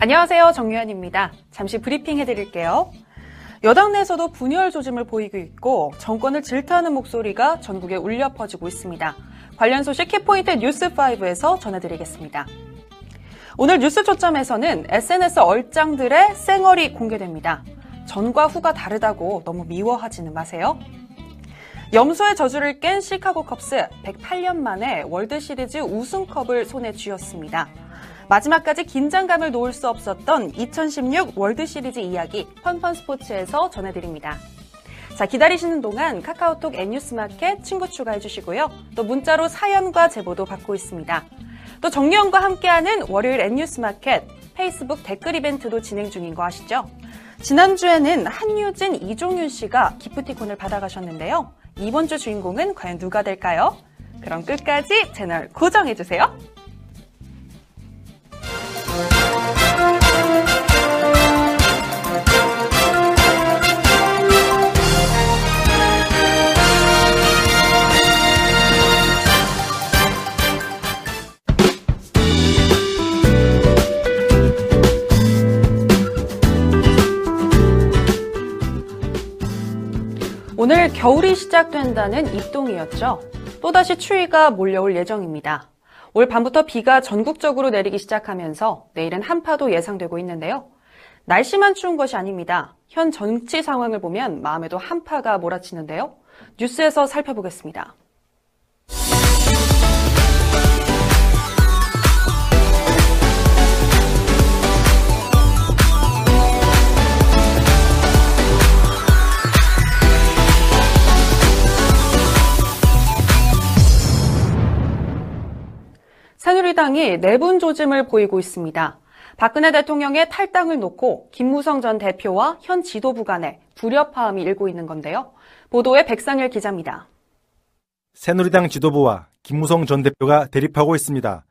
안녕하세요. 정유현입니다. 잠시 브리핑 해드릴게요. 여당 내에서도 분열 조짐을 보이고 있고 정권을 질타하는 목소리가 전국에 울려 퍼지고 있습니다. 관련 소식 키포인트 뉴스5에서 전해드리겠습니다. 오늘 뉴스 초점에서는 SNS 얼짱들의 쌩얼이 공개됩니다. 전과 후가 다르다고 너무 미워하지는 마세요. 염소의 저주를 깬 시카고 컵스 108년 만에 월드 시리즈 우승컵을 손에 쥐었습니다. 마지막까지 긴장감을 놓을 수 없었던 2016 월드 시리즈 이야기 펀펀 스포츠에서 전해드립니다. 자, 기다리시는 동안 카카오톡 N뉴스 마켓 친구 추가해 주시고요. 또 문자로 사연과 제보도 받고 있습니다. 또 정리원과 함께하는 월요일 N뉴스 마켓 페이스북 댓글 이벤트도 진행 중인 거 아시죠? 지난주에는 한유진, 이종윤 씨가 기프티콘을 받아가셨는데요. 이번 주 주인공은 과연 누가 될까요? 그럼 끝까지 채널 고정해주세요. 겨울이 시작된다는 입동이었죠. 또다시 추위가 몰려올 예정입니다. 올 밤부터 비가 전국적으로 내리기 시작하면서 내일은 한파도 예상되고 있는데요. 날씨만 추운 것이 아닙니다. 현 정치 상황을 보면 마음에도 한파가 몰아치는데요. 뉴스에서 살펴보겠습니다. 새누리당이 내분 조짐을 보이고 있습니다. 박근혜 대통령의 탈당을 놓고 김무성 전 대표와 현 지도부 간에 불협화음이 일고 있는 건데요. 보도에 백상일 기자입니다. 새누리당 지도부와 김무성 전 대표가 대립하고 있습니다.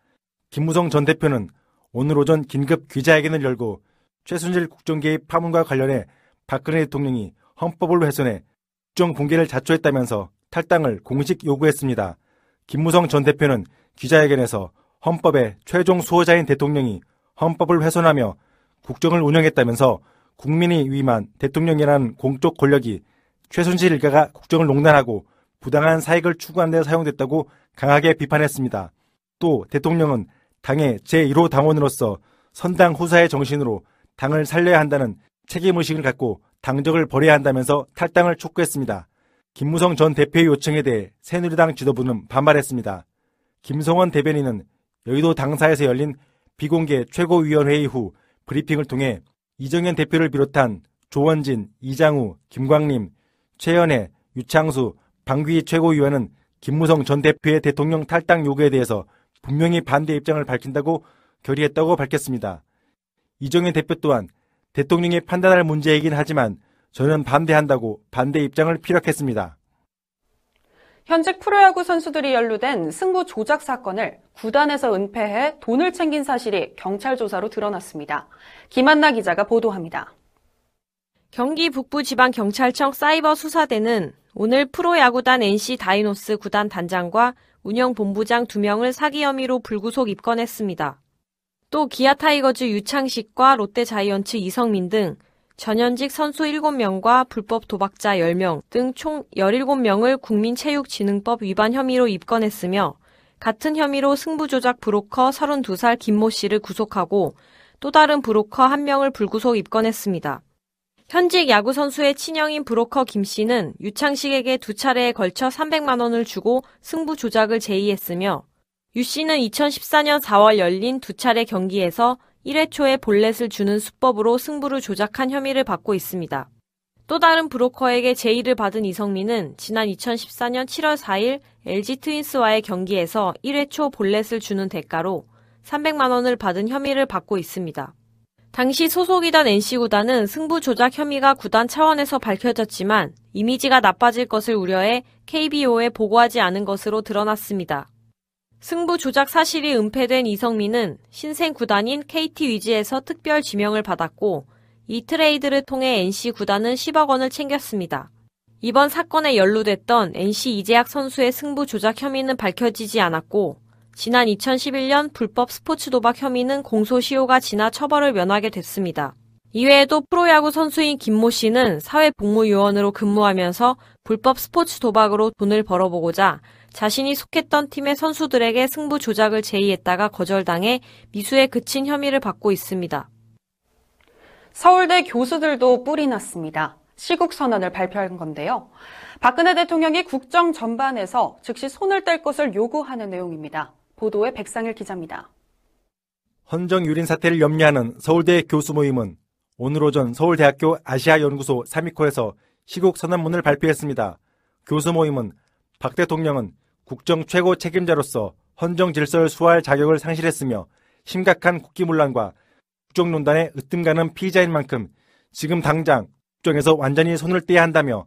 김무성 전 대표는 오늘 오전 긴급 기자회견을 열고 최순실 국정개입 파문과 관련해 박근혜 대통령이 헌법을 훼손해 국정 공개를 자초했다면서 탈당을 공식 요구했습니다. 김무성 전 대표는 기자회견에서 헌법의 최종 수호자인 대통령이 헌법을 훼손하며 국정을 운영했다면서 국민이 위임한 대통령이라는 공적 권력이 최순실 일가가 국정을 농단하고 부당한 사익을 추구하는 데 사용됐다고 강하게 비판했습니다. 또 대통령은 당의 제1호 당원으로서 선당 후사의 정신으로 당을 살려야 한다는 책임의식을 갖고 당적을 버려야 한다면서 탈당을 촉구했습니다. 김무성 전 대표의 요청에 대해 새누리당 지도부는 반발했습니다. 김성원 대변인은 여의도 당사에서 열린 비공개 최고위원회의 후 브리핑을 통해 이정현 대표를 비롯한 조원진, 이장우, 김광림, 최연혜, 유창수, 방귀 최고위원은 김무성 전 대표의 대통령 탈당 요구에 대해서 분명히 반대 입장을 밝힌다고 결의했다고 밝혔습니다. 이정현 대표 또한 대통령이 판단할 문제이긴 하지만 저는 반대한다고 반대 입장을 피력했습니다. 현직 프로야구 선수들이 연루된 승부 조작 사건을 구단에서 은폐해 돈을 챙긴 사실이 경찰 조사로 드러났습니다. 김한나 기자가 보도합니다. 경기 북부지방경찰청 사이버 수사대는 오늘 프로야구단 NC 다이노스 구단 단장과 운영본부장 2명을 사기 혐의로 불구속 입건했습니다. 또 기아 타이거즈 유창식과 롯데 자이언츠 이성민 등 전현직 선수 7명과 불법 도박자 10명 등 총 17명을 국민체육진흥법 위반 혐의로 입건했으며 같은 혐의로 승부조작 브로커 32살 김모 씨를 구속하고 또 다른 브로커 1명을 불구속 입건했습니다. 현직 야구 선수의 친형인 브로커 김 씨는 유창식에게 두 차례에 걸쳐 300만 원을 주고 승부 조작을 제의했으며 유 씨는 2014년 4월 열린 두 차례 경기에서 1회 초에 볼넷을 주는 수법으로 승부를 조작한 혐의를 받고 있습니다. 또 다른 브로커에게 제의를 받은 이성민은 지난 2014년 7월 4일 LG 트윈스와의 경기에서 1회 초 볼넷을 주는 대가로 300만 원을 받은 혐의를 받고 있습니다. 당시 소속이던 NC구단은 승부 조작 혐의가 구단 차원에서 밝혀졌지만 이미지가 나빠질 것을 우려해 KBO에 보고하지 않은 것으로 드러났습니다. 승부 조작 사실이 은폐된 이성민은 신생 구단인 KT 위즈에서 특별 지명을 받았고 이 트레이드를 통해 NC 구단은 10억 원을 챙겼습니다. 이번 사건에 연루됐던 NC 이재학 선수의 승부 조작 혐의는 밝혀지지 않았고 지난 2011년 불법 스포츠 도박 혐의는 공소시효가 지나 처벌을 면하게 됐습니다. 이외에도 프로야구 선수인 김모 씨는 사회복무요원으로 근무하면서 불법 스포츠 도박으로 돈을 벌어보고자 자신이 속했던 팀의 선수들에게 승부 조작을 제의했다가 거절당해 미수에 그친 혐의를 받고 있습니다. 서울대 교수들도 뿔이 났습니다. 시국 선언을 발표한 건데요. 박근혜 대통령이 국정 전반에서 즉시 손을 뗄 것을 요구하는 내용입니다. 보도에 백상일 기자입니다. 헌정 유린 사태를 염려하는 서울대 교수 모임은 오늘 오전 서울대학교 아시아연구소 3위코에서 시국 선언문을 발표했습니다. 교수 모임은 박 대통령은 국정 최고 책임자로서 헌정 질서를 수호할 자격을 상실했으며 심각한 국기문란과 국정농단에 으뜸가는 피의자인 만큼 지금 당장 국정에서 완전히 손을 떼야 한다며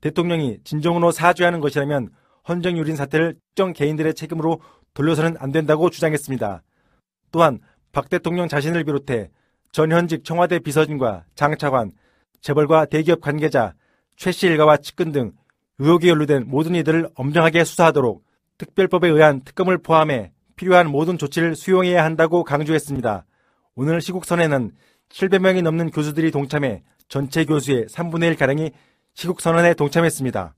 대통령이 진정으로 사죄하는 것이라면 헌정 유린 사태를 특정 개인들의 책임으로 돌려서는 안 된다고 주장했습니다. 또한 박 대통령 자신을 비롯해 전현직 청와대 비서진과 장차관, 재벌과 대기업 관계자, 최씨 일가와 측근 등 의혹이 연루된 모든 이들을 엄정하게 수사하도록 특별법에 의한 특검을 포함해 필요한 모든 조치를 수용해야 한다고 강조했습니다. 오늘 시국선에는 700명이 넘는 교수들이 동참해 전체 교수의 3분의 1가량이 시국선언에 동참했습니다.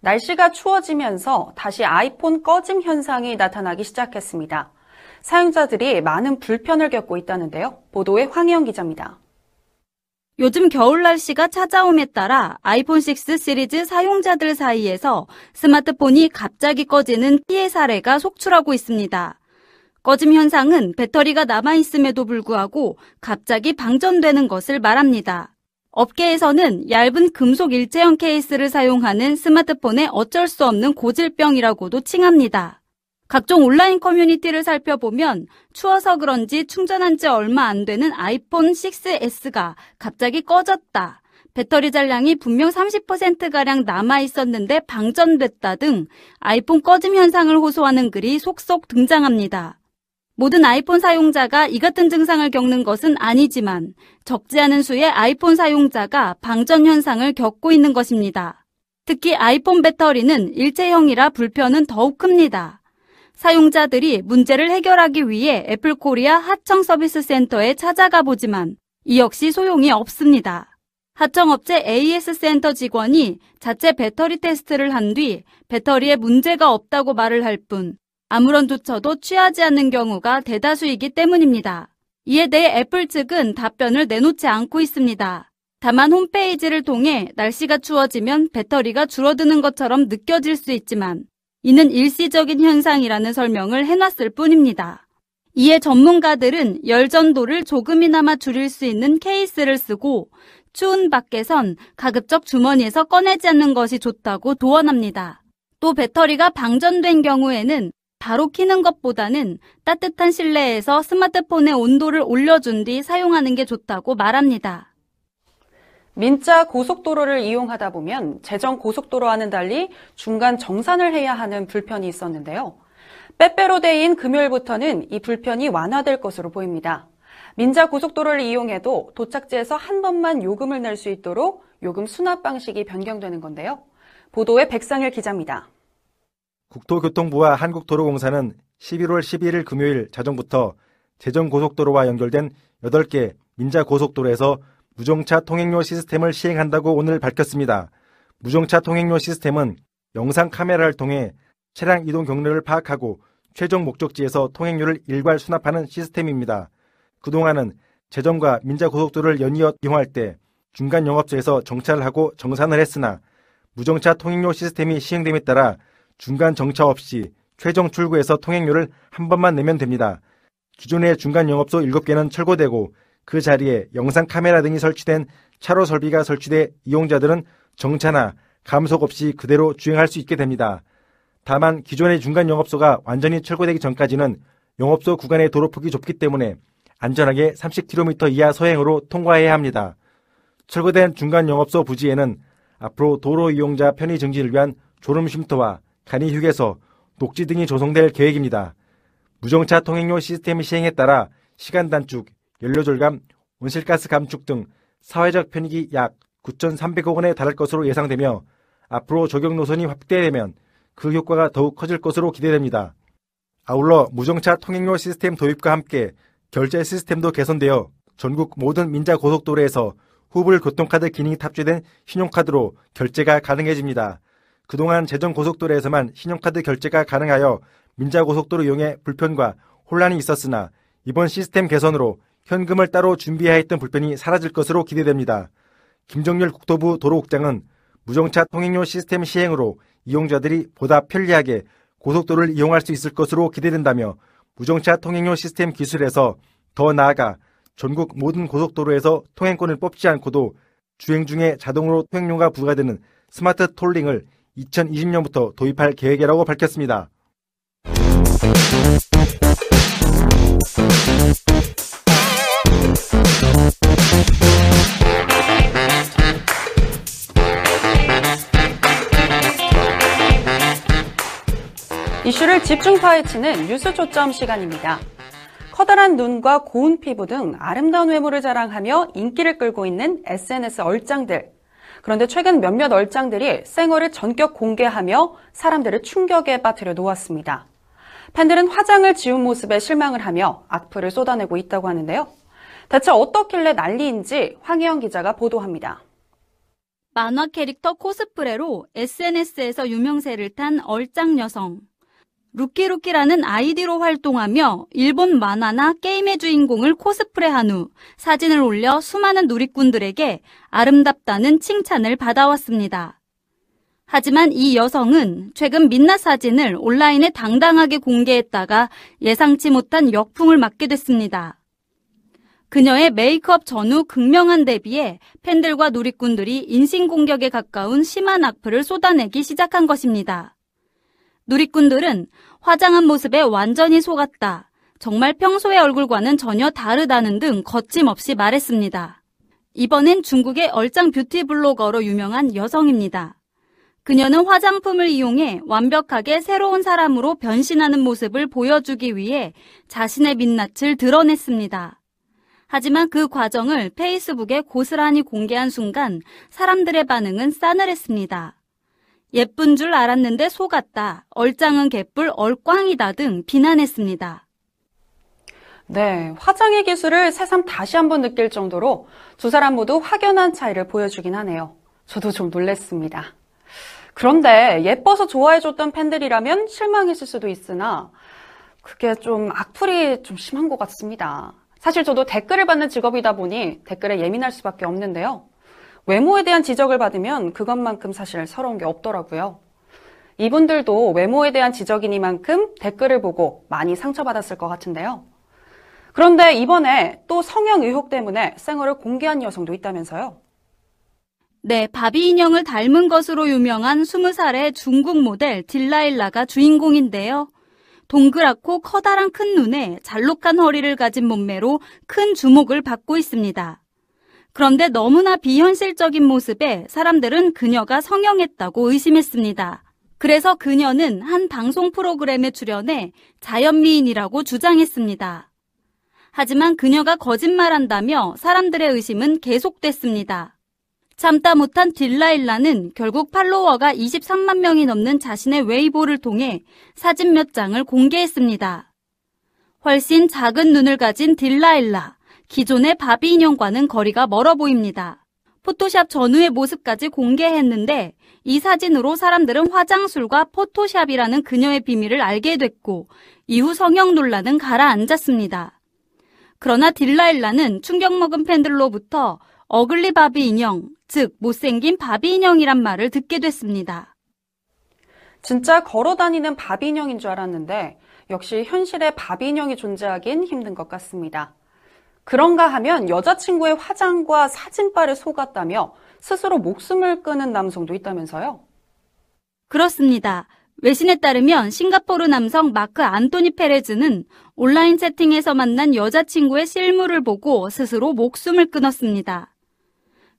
날씨가 추워지면서 다시 아이폰 꺼짐 현상이 나타나기 시작했습니다. 사용자들이 많은 불편을 겪고 있다는데요. 보도에 황희영 기자입니다. 요즘 겨울 날씨가 찾아옴에 따라 아이폰 6 시리즈 사용자들 사이에서 스마트폰이 갑자기 꺼지는 피해 사례가 속출하고 있습니다. 꺼짐 현상은 배터리가 남아있음에도 불구하고 갑자기 방전되는 것을 말합니다. 업계에서는 얇은 금속 일체형 케이스를 사용하는 스마트폰의 어쩔 수 없는 고질병이라고도 칭합니다. 각종 온라인 커뮤니티를 살펴보면 추워서 그런지 충전한 지 얼마 안 되는 아이폰 6S가 갑자기 꺼졌다. 배터리 잔량이 분명 30%가량 남아 있었는데 방전됐다 등 아이폰 꺼짐 현상을 호소하는 글이 속속 등장합니다. 모든 아이폰 사용자가 이 같은 증상을 겪는 것은 아니지만 적지 않은 수의 아이폰 사용자가 방전 현상을 겪고 있는 것입니다. 특히 아이폰 배터리는 일체형이라 불편은 더욱 큽니다. 사용자들이 문제를 해결하기 위해 애플 코리아 하청 서비스 센터에 찾아가 보지만 이 역시 소용이 없습니다. 하청업체 AS 센터 직원이 자체 배터리 테스트를 한 뒤 배터리에 문제가 없다고 말을 할 뿐 아무런 조처도 취하지 않는 경우가 대다수이기 때문입니다. 이에 대해 애플 측은 답변을 내놓지 않고 있습니다. 다만 홈페이지를 통해 날씨가 추워지면 배터리가 줄어드는 것처럼 느껴질 수 있지만 이는 일시적인 현상이라는 설명을 해놨을 뿐입니다. 이에 전문가들은 열 전도를 조금이나마 줄일 수 있는 케이스를 쓰고 추운 밖에선 가급적 주머니에서 꺼내지 않는 것이 좋다고 도언합니다. 또 배터리가 방전된 경우에는 바로 키는 것보다는 따뜻한 실내에서 스마트폰의 온도를 올려준 뒤 사용하는 게 좋다고 말합니다. 민자 고속도로를 이용하다 보면 재정 고속도로와는 달리 중간 정산을 해야 하는 불편이 있었는데요. 빼빼로 데이인 금요일부터는 이 불편이 완화될 것으로 보입니다. 민자 고속도로를 이용해도 도착지에서 한 번만 요금을 낼 수 있도록 요금 수납 방식이 변경되는 건데요. 보도에 백상일 기자입니다. 국토교통부와 한국도로공사는 11월 11일 금요일 자정부터 재정고속도로와 연결된 8개 민자 고속도로에서 무정차 통행료 시스템을 시행한다고 오늘 밝혔습니다. 무정차 통행료 시스템은 영상 카메라를 통해 차량 이동 경로를 파악하고 최종 목적지에서 통행료를 일괄 수납하는 시스템입니다. 그동안은 재정과 민자고속도로를 연이어 이용할 때 중간 영업소에서 정차를 하고 정산을 했으나 무정차 통행료 시스템이 시행됨에 따라 중간 정차 없이 최종 출구에서 통행료를 한 번만 내면 됩니다. 기존의 중간 영업소 7개는 철거되고 그 자리에 영상 카메라 등이 설치된 차로 설비가 설치돼 이용자들은 정차나 감속 없이 그대로 주행할 수 있게 됩니다. 다만 기존의 중간 영업소가 완전히 철거되기 전까지는 영업소 구간의 도로 폭이 좁기 때문에 안전하게 30km 이하 서행으로 통과해야 합니다. 철거된 중간 영업소 부지에는 앞으로 도로 이용자 편의 증진을 위한 졸음 쉼터와 간이 휴게소, 녹지 등이 조성될 계획입니다. 무정차 통행료 시스템 시행에 따라 시간 단축, 연료 절감, 온실가스 감축 등 사회적 편익이 약 9,300억 원에 달할 것으로 예상되며 앞으로 적용 노선이 확대되면 그 효과가 더욱 커질 것으로 기대됩니다. 아울러 무정차 통행료 시스템 도입과 함께 결제 시스템도 개선되어 전국 모든 민자 고속도로에서 후불 교통카드 기능이 탑재된 신용카드로 결제가 가능해집니다. 그동안 제정 고속도로에서만 신용카드 결제가 가능하여 민자 고속도로 이용에 불편과 혼란이 있었으나 이번 시스템 개선으로 현금을 따로 준비해야 했던 불편이 사라질 것으로 기대됩니다. 김정열 국토부 도로국장은 무정차 통행료 시스템 시행으로 이용자들이 보다 편리하게 고속도로를 이용할 수 있을 것으로 기대된다며 무정차 통행료 시스템 기술에서 더 나아가 전국 모든 고속도로에서 통행권을 뽑지 않고도 주행 중에 자동으로 통행료가 부과되는 스마트 톨링을 2020년부터 도입할 계획이라고 밝혔습니다. 이슈를 집중 파헤치는 뉴스 초점 시간입니다. 커다란 눈과 고운 피부 등 아름다운 외모를 자랑하며 인기를 끌고 있는 SNS 얼짱들. 그런데 최근 몇몇 얼짱들이 생얼을 전격 공개하며 사람들을 충격에 빠뜨려 놓았습니다. 팬들은 화장을 지운 모습에 실망을 하며 악플을 쏟아내고 있다고 하는데요. 대체 어떻길래 난리인지 황희영 기자가 보도합니다. 만화 캐릭터 코스프레로 SNS에서 유명세를 탄 얼짱 여성. 루키루키라는 아이디로 활동하며 일본 만화나 게임의 주인공을 코스프레한 후 사진을 올려 수많은 누리꾼들에게 아름답다는 칭찬을 받아왔습니다. 하지만 이 여성은 최근 민낯 사진을 온라인에 당당하게 공개했다가 예상치 못한 역풍을 맞게 됐습니다. 그녀의 메이크업 전후 극명한 데비에 팬들과 누리꾼들이 인신공격에 가까운 심한 악플을 쏟아내기 시작한 것입니다. 누리꾼들은 화장한 모습에 완전히 속았다. 정말 평소의 얼굴과는 전혀 다르다는 등 거침없이 말했습니다. 이번엔 중국의 얼짱 뷰티 블로거로 유명한 여성입니다. 그녀는 화장품을 이용해 완벽하게 새로운 사람으로 변신하는 모습을 보여주기 위해 자신의 민낯을 드러냈습니다. 하지만 그 과정을 페이스북에 고스란히 공개한 순간 사람들의 반응은 싸늘했습니다. 예쁜 줄 알았는데 속았다. 얼짱은 개뿔, 얼꽝이다 등 비난했습니다. 네, 화장의 기술을 새삼 다시 한번 느낄 정도로 두 사람 모두 확연한 차이를 보여주긴 하네요. 저도 좀 놀랬습니다. 그런데 예뻐서 좋아해줬던 팬들이라면 실망했을 수도 있으나 그게 좀 악플이 좀 심한 것 같습니다. 사실 저도 댓글을 받는 직업이다 보니 댓글에 예민할 수밖에 없는데요. 외모에 대한 지적을 받으면 그것만큼 사실 서러운 게 없더라고요. 이분들도 외모에 대한 지적이니만큼 댓글을 보고 많이 상처받았을 것 같은데요. 그런데 이번에 또 성형 의혹 때문에 생얼을 공개한 여성도 있다면서요. 네, 바비 인형을 닮은 것으로 유명한 20살의 중국 모델 딜라일라가 주인공인데요. 동그랗고 커다란 큰 눈에 잘록한 허리를 가진 몸매로 큰 주목을 받고 있습니다. 그런데 너무나 비현실적인 모습에 사람들은 그녀가 성형했다고 의심했습니다. 그래서 그녀는 한 방송 프로그램에 출연해 자연미인이라고 주장했습니다. 하지만 그녀가 거짓말한다며 사람들의 의심은 계속됐습니다. 참다 못한 딜라일라는 결국 팔로워가 23만 명이 넘는 자신의 웨이보를 통해 사진 몇 장을 공개했습니다. 훨씬 작은 눈을 가진 딜라일라. 기존의 바비 인형과는 거리가 멀어 보입니다. 포토샵 전후의 모습까지 공개했는데 이 사진으로 사람들은 화장술과 포토샵이라는 그녀의 비밀을 알게 됐고 이후 성형 논란은 가라앉았습니다. 그러나 딜라일라는 충격먹은 팬들로부터 ugly 바비 인형, 즉 못생긴 바비 인형이란 말을 듣게 됐습니다. 진짜 걸어 다니는 바비 인형인 줄 알았는데 역시 현실에 바비 인형이 존재하긴 힘든 것 같습니다. 그런가 하면 여자친구의 화장과 사진빨에 속았다며 스스로 목숨을 끊은 남성도 있다면서요? 그렇습니다. 외신에 따르면 싱가포르 남성 마크 안토니 페레즈는 온라인 채팅에서 만난 여자친구의 실물을 보고 스스로 목숨을 끊었습니다.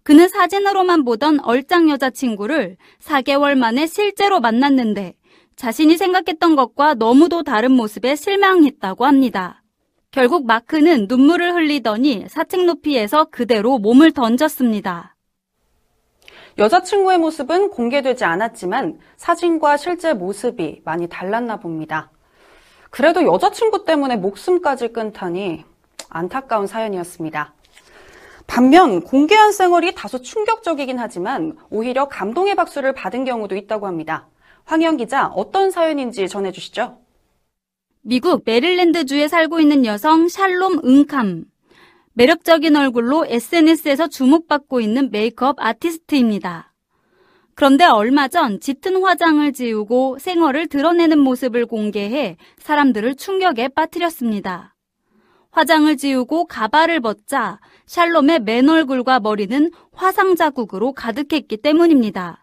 그는 사진으로만 보던 얼짱 여자친구를 4개월 만에 실제로 만났는데 자신이 생각했던 것과 너무도 다른 모습에 실망했다고 합니다. 결국 마크는 눈물을 흘리더니 사층 높이에서 그대로 몸을 던졌습니다. 여자친구의 모습은 공개되지 않았지만 사진과 실제 모습이 많이 달랐나 봅니다. 그래도 여자친구 때문에 목숨까지 끊다니 안타까운 사연이었습니다. 반면 공개한 생얼이 다소 충격적이긴 하지만 오히려 감동의 박수를 받은 경우도 있다고 합니다. 황희영 기자 어떤 사연인지 전해주시죠. 미국 메릴랜드주에 살고 있는 여성 샬롬 응캄. 매력적인 얼굴로 SNS에서 주목받고 있는 메이크업 아티스트입니다. 그런데 얼마 전 짙은 화장을 지우고 생얼을 드러내는 모습을 공개해 사람들을 충격에 빠뜨렸습니다. 화장을 지우고 가발을 벗자 샬롬의 맨 얼굴과 머리는 화상 자국으로 가득했기 때문입니다.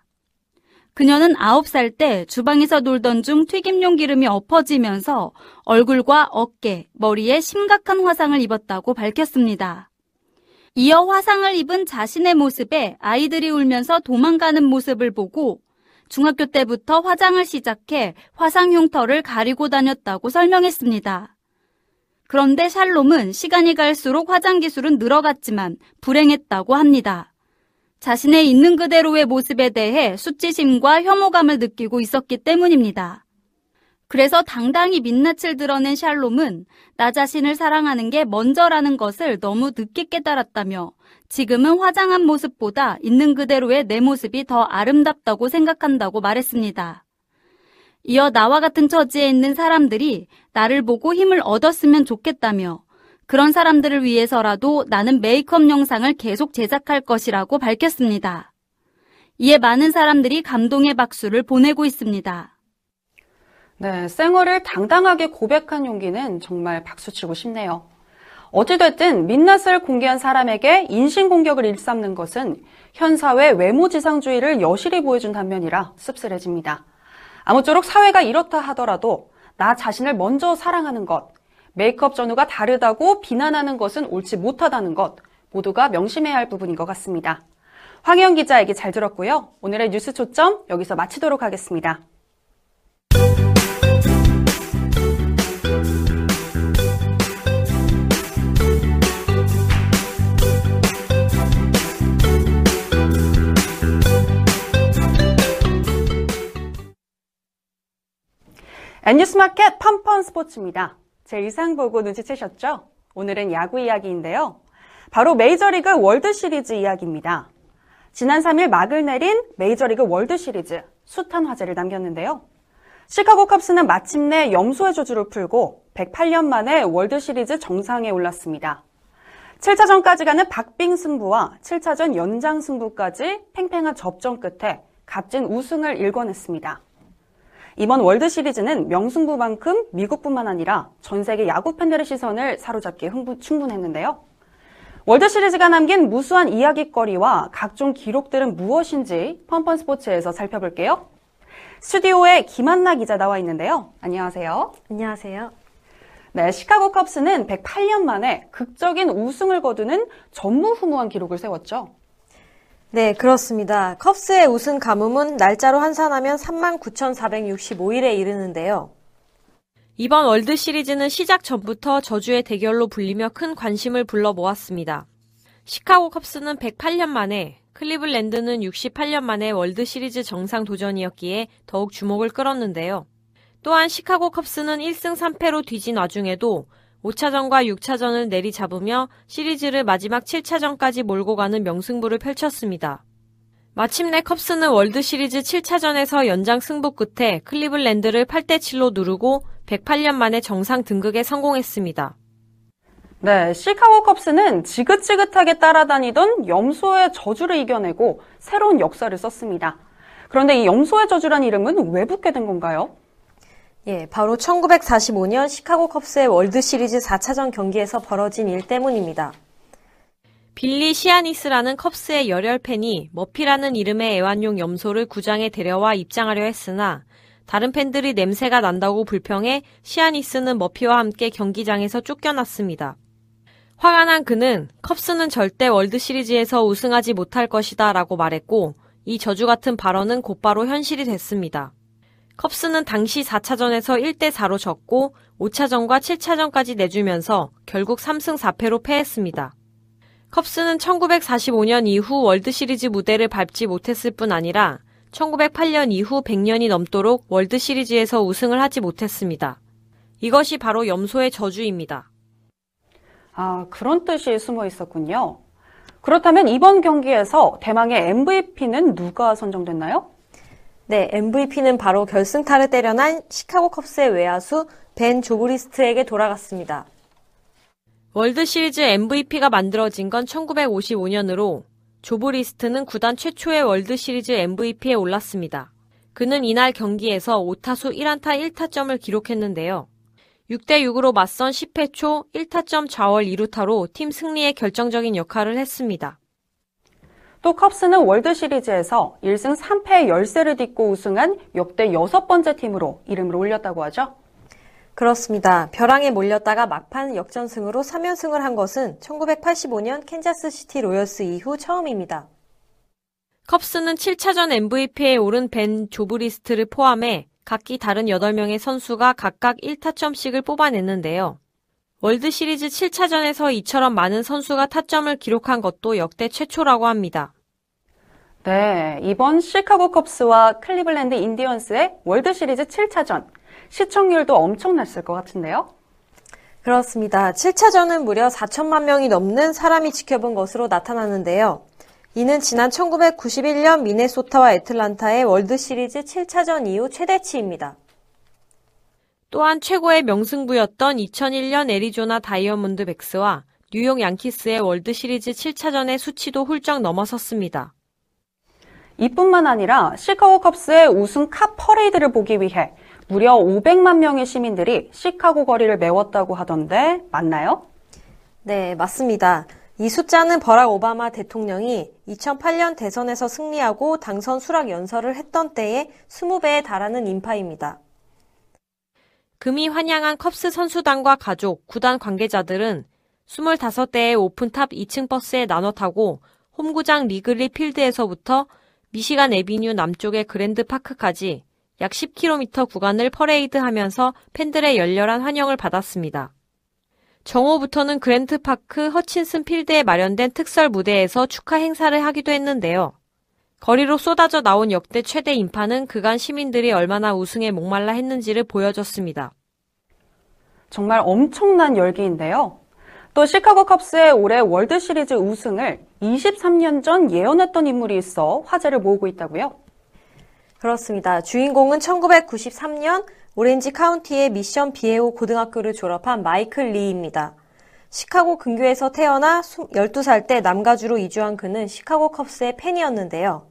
그녀는 9살 때 주방에서 놀던 중 튀김용 기름이 엎어지면서 얼굴과 어깨, 머리에 심각한 화상을 입었다고 밝혔습니다. 이어 화상을 입은 자신의 모습에 아이들이 울면서 도망가는 모습을 보고 중학교 때부터 화장을 시작해 화상 흉터를 가리고 다녔다고 설명했습니다. 그런데 샬롬은 시간이 갈수록 화장 기술은 늘어갔지만 불행했다고 합니다. 자신의 있는 그대로의 모습에 대해 수치심과 혐오감을 느끼고 있었기 때문입니다. 그래서 당당히 민낯을 드러낸 샬롬은 나 자신을 사랑하는 게 먼저라는 것을 너무 늦게 깨달았다며 지금은 화장한 모습보다 있는 그대로의 내 모습이 더 아름답다고 생각한다고 말했습니다. 이어 나와 같은 처지에 있는 사람들이 나를 보고 힘을 얻었으면 좋겠다며 그런 사람들을 위해서라도 나는 메이크업 영상을 계속 제작할 것이라고 밝혔습니다. 이에 많은 사람들이 감동의 박수를 보내고 있습니다. 네, 생얼을 당당하게 고백한 용기는 정말 박수치고 싶네요. 어찌됐든 민낯을 공개한 사람에게 인신공격을 일삼는 것은 현 사회 외모지상주의를 여실히 보여준 단면이라 씁쓸해집니다. 아무쪼록 사회가 이렇다 하더라도 나 자신을 먼저 사랑하는 것, 메이크업 전후가 다르다고 비난하는 것은 옳지 못하다는 것 모두가 명심해야 할 부분인 것 같습니다. 황혜영 기자 얘기 잘 들었고요. 오늘의 뉴스 초점 여기서 마치도록 하겠습니다. N뉴스마켓 펀펀 스포츠입니다. 제 의상 보고 눈치채셨죠? 오늘은 야구 이야기인데요. 바로 메이저리그 월드시리즈 이야기입니다. 지난 3일 막을 내린 메이저리그 월드시리즈 숱한 화제를 남겼는데요. 시카고 컵스는 마침내 염소의 저주를 풀고 108년 만에 월드시리즈 정상에 올랐습니다. 7차전까지 가는 박빙 승부와 7차전 연장 승부까지 팽팽한 접전 끝에 값진 우승을 일궈냈습니다. 이번 월드 시리즈는 명승부만큼 미국뿐만 아니라 전 세계 야구 팬들의 시선을 사로잡기에 충분했는데요. 월드 시리즈가 남긴 무수한 이야기거리와 각종 기록들은 무엇인지 펀펀 스포츠에서 살펴볼게요. 스튜디오에 김한나 기자 나와 있는데요. 안녕하세요. 안녕하세요. 네, 시카고 컵스는 108년 만에 극적인 우승을 거두는 전무후무한 기록을 세웠죠. 네, 그렇습니다. 컵스의 우승 가뭄은 날짜로 환산하면 39,465일에 이르는데요. 이번 월드 시리즈는 시작 전부터 저주의 대결로 불리며 큰 관심을 불러 모았습니다. 시카고 컵스는 108년 만에, 클리블랜드는 68년 만에 월드 시리즈 정상 도전이었기에 더욱 주목을 끌었는데요. 또한 시카고 컵스는 1승 3패로 뒤진 와중에도 5차전과 6차전을 내리잡으며 시리즈를 마지막 7차전까지 몰고 가는 명승부를 펼쳤습니다. 마침내 컵스는 월드 시리즈 7차전에서 연장 승부 끝에 클리블랜드를 8대7로 누르고 108년 만에 정상 등극에 성공했습니다. 네, 시카고 컵스는 지긋지긋하게 따라다니던 염소의 저주를 이겨내고 새로운 역사를 썼습니다. 그런데 이 염소의 저주란 이름은 왜 붙게 된 건가요? 예, 바로 1945년 시카고 컵스의 월드 시리즈 4차전 경기에서 벌어진 일 때문입니다. 빌리 시아니스라는 컵스의 열혈 팬이 머피라는 이름의 애완용 염소를 구장에 데려와 입장하려 했으나 다른 팬들이 냄새가 난다고 불평해 시아니스는 머피와 함께 경기장에서 쫓겨났습니다. 화가 난 그는 컵스는 절대 월드 시리즈에서 우승하지 못할 것이다 라고 말했고 이 저주 같은 발언은 곧바로 현실이 됐습니다. 컵스는 당시 4차전에서 1대4로 졌고 5차전과 7차전까지 내주면서 결국 3승 4패로 패했습니다. 컵스는 1945년 이후 월드시리즈 무대를 밟지 못했을 뿐 아니라 1908년 이후 100년이 넘도록 월드시리즈에서 우승을 하지 못했습니다. 이것이 바로 염소의 저주입니다. 아, 그런 뜻이 숨어 있었군요. 그렇다면 이번 경기에서 대망의 MVP는 누가 선정됐나요? 네, MVP는 바로 결승타를 때려난 시카고 컵스의 외야수 벤 조브리스트에게 돌아갔습니다. 월드 시리즈 MVP가 만들어진 건 1955년으로 조브리스트는 구단 최초의 월드 시리즈 MVP에 올랐습니다. 그는 이날 경기에서 5타수 1안타 1타점을 기록했는데요. 6대6으로 맞선 10회 초 1타점 좌월 2루타로 팀 승리에 결정적인 역할을 했습니다. 또 컵스는 월드 시리즈에서 1승 3패의 열세를 딛고 우승한 역대 여섯 번째 팀으로 이름을 올렸다고 하죠. 그렇습니다. 벼랑에 몰렸다가 막판 역전승으로 3연승을 한 것은 1985년 캔자스시티 로열스 이후 처음입니다. 컵스는 7차전 MVP에 오른 벤 조브리스트를 포함해 각기 다른 8명의 선수가 각각 1타점씩을 뽑아냈는데요. 월드 시리즈 7차전에서 이처럼 많은 선수가 타점을 기록한 것도 역대 최초라고 합니다. 네, 이번 시카고 컵스와 클리블랜드 인디언스의 월드 시리즈 7차전 시청률도 엄청났을 것 같은데요. 그렇습니다. 7차전은 무려 4천만 명이 넘는 사람이 지켜본 것으로 나타났는데요. 이는 지난 1991년 미네소타와 애틀란타의 월드 시리즈 7차전 이후 최대치입니다. 또한 최고의 명승부였던 2001년 애리조나 다이아몬드 백스와 뉴욕 양키스의 월드 시리즈 7차전의 수치도 훌쩍 넘어섰습니다. 이뿐만 아니라 시카고 컵스의 우승 카 퍼레이드를 보기 위해 무려 500만 명의 시민들이 시카고 거리를 메웠다고 하던데 맞나요? 네, 맞습니다. 이 숫자는 버락 오바마 대통령이 2008년 대선에서 승리하고 당선 수락 연설을 했던 때의 20배에 달하는 인파입니다. 금의환향한 컵스 선수단과 가족, 구단 관계자들은 25대의 open top 2층 버스에 나눠 타고 홈구장 리글리 필드에서부터 미시간 에비뉴 남쪽의 그랜드 파크까지 약 10km 구간을 퍼레이드 하면서 팬들의 열렬한 환영을 받았습니다. 정오부터는 그랜드 파크 허친슨 필드에 마련된 특설 무대에서 축하 행사를 하기도 했는데요. 거리로 쏟아져 나온 역대 최대 인파는 그간 시민들이 얼마나 우승에 목말라 했는지를 보여줬습니다. 정말 엄청난 열기인데요. 또 시카고 컵스의 올해 월드 시리즈 우승을 23년 전 예언했던 인물이 있어 화제를 모으고 있다고요. 그렇습니다. 주인공은 1993년 오렌지 카운티의 미션 비에오 고등학교를 졸업한 마이클 리입니다. 시카고 근교에서 태어나 12살 때 남가주로 이주한 그는 시카고 컵스의 팬이었는데요.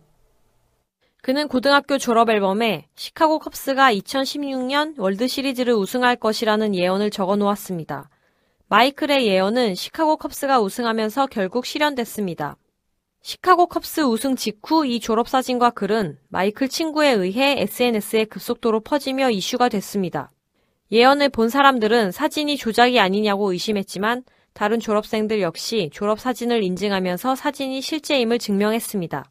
그는 고등학교 졸업 앨범에 시카고 컵스가 2016년 월드 시리즈를 우승할 것이라는 예언을 적어 놓았습니다. 마이클의 예언은 시카고 컵스가 우승하면서 결국 실현됐습니다. 시카고 컵스 우승 직후 이 졸업사진과 글은 마이클 친구에 의해 SNS에 급속도로 퍼지며 이슈가 됐습니다. 예언을 본 사람들은 사진이 조작이 아니냐고 의심했지만 다른 졸업생들 역시 졸업사진을 인증하면서 사진이 실제임을 증명했습니다.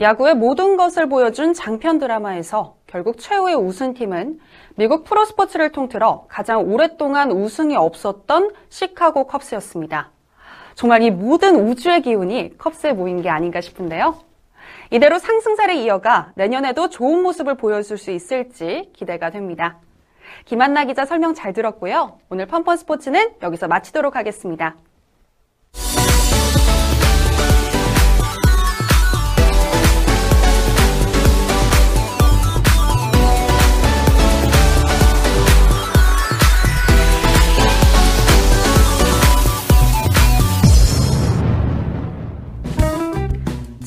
야구의 모든 것을 보여준 장편 드라마에서 결국 최후의 우승팀은 미국 프로스포츠를 통틀어 가장 오랫동안 우승이 없었던 시카고 컵스였습니다. 정말 이 모든 우주의 기운이 컵스에 모인 게 아닌가 싶은데요. 이대로 상승세를 이어가 내년에도 좋은 모습을 보여줄 수 있을지 기대가 됩니다. 김한나 기자 설명 잘 들었고요. 오늘 펀펀 스포츠는 여기서 마치도록 하겠습니다.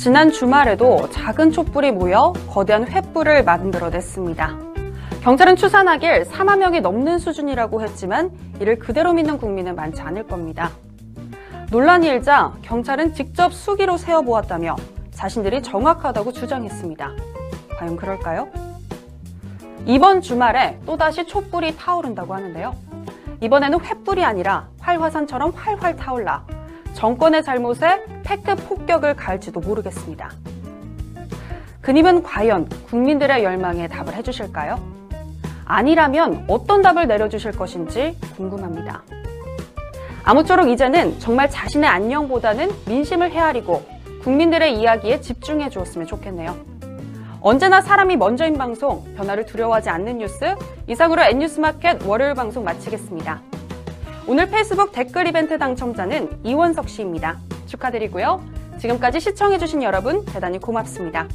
지난 주말에도 작은 촛불이 모여 거대한 횃불을 만들어냈습니다. 경찰은 추산하길 4만 명이 넘는 수준이라고 했지만 이를 그대로 믿는 국민은 많지 않을 겁니다. 논란이 일자 경찰은 직접 수기로 세어보았다며 자신들이 정확하다고 주장했습니다. 과연 그럴까요? 이번 주말에 또다시 촛불이 타오른다고 하는데요. 이번에는 횃불이 아니라 활화산처럼 활활 타올라 정권의 잘못에 팩트 폭격을 가할지도 모르겠습니다. 그님은 과연 국민들의 열망에 답을 해주실까요? 아니라면 어떤 답을 내려주실 것인지 궁금합니다. 아무쪼록 이제는 정말 자신의 안녕보다는 민심을 헤아리고 국민들의 이야기에 집중해 주었으면 좋겠네요. 언제나 사람이 먼저인 방송, 변화를 두려워하지 않는 뉴스, 이상으로 N뉴스마켓 월요일 방송 마치겠습니다. 오늘 페이스북 댓글 이벤트 당첨자는 이원석 씨입니다. 축하드리고요. 지금까지 시청해주신 여러분 대단히 고맙습니다.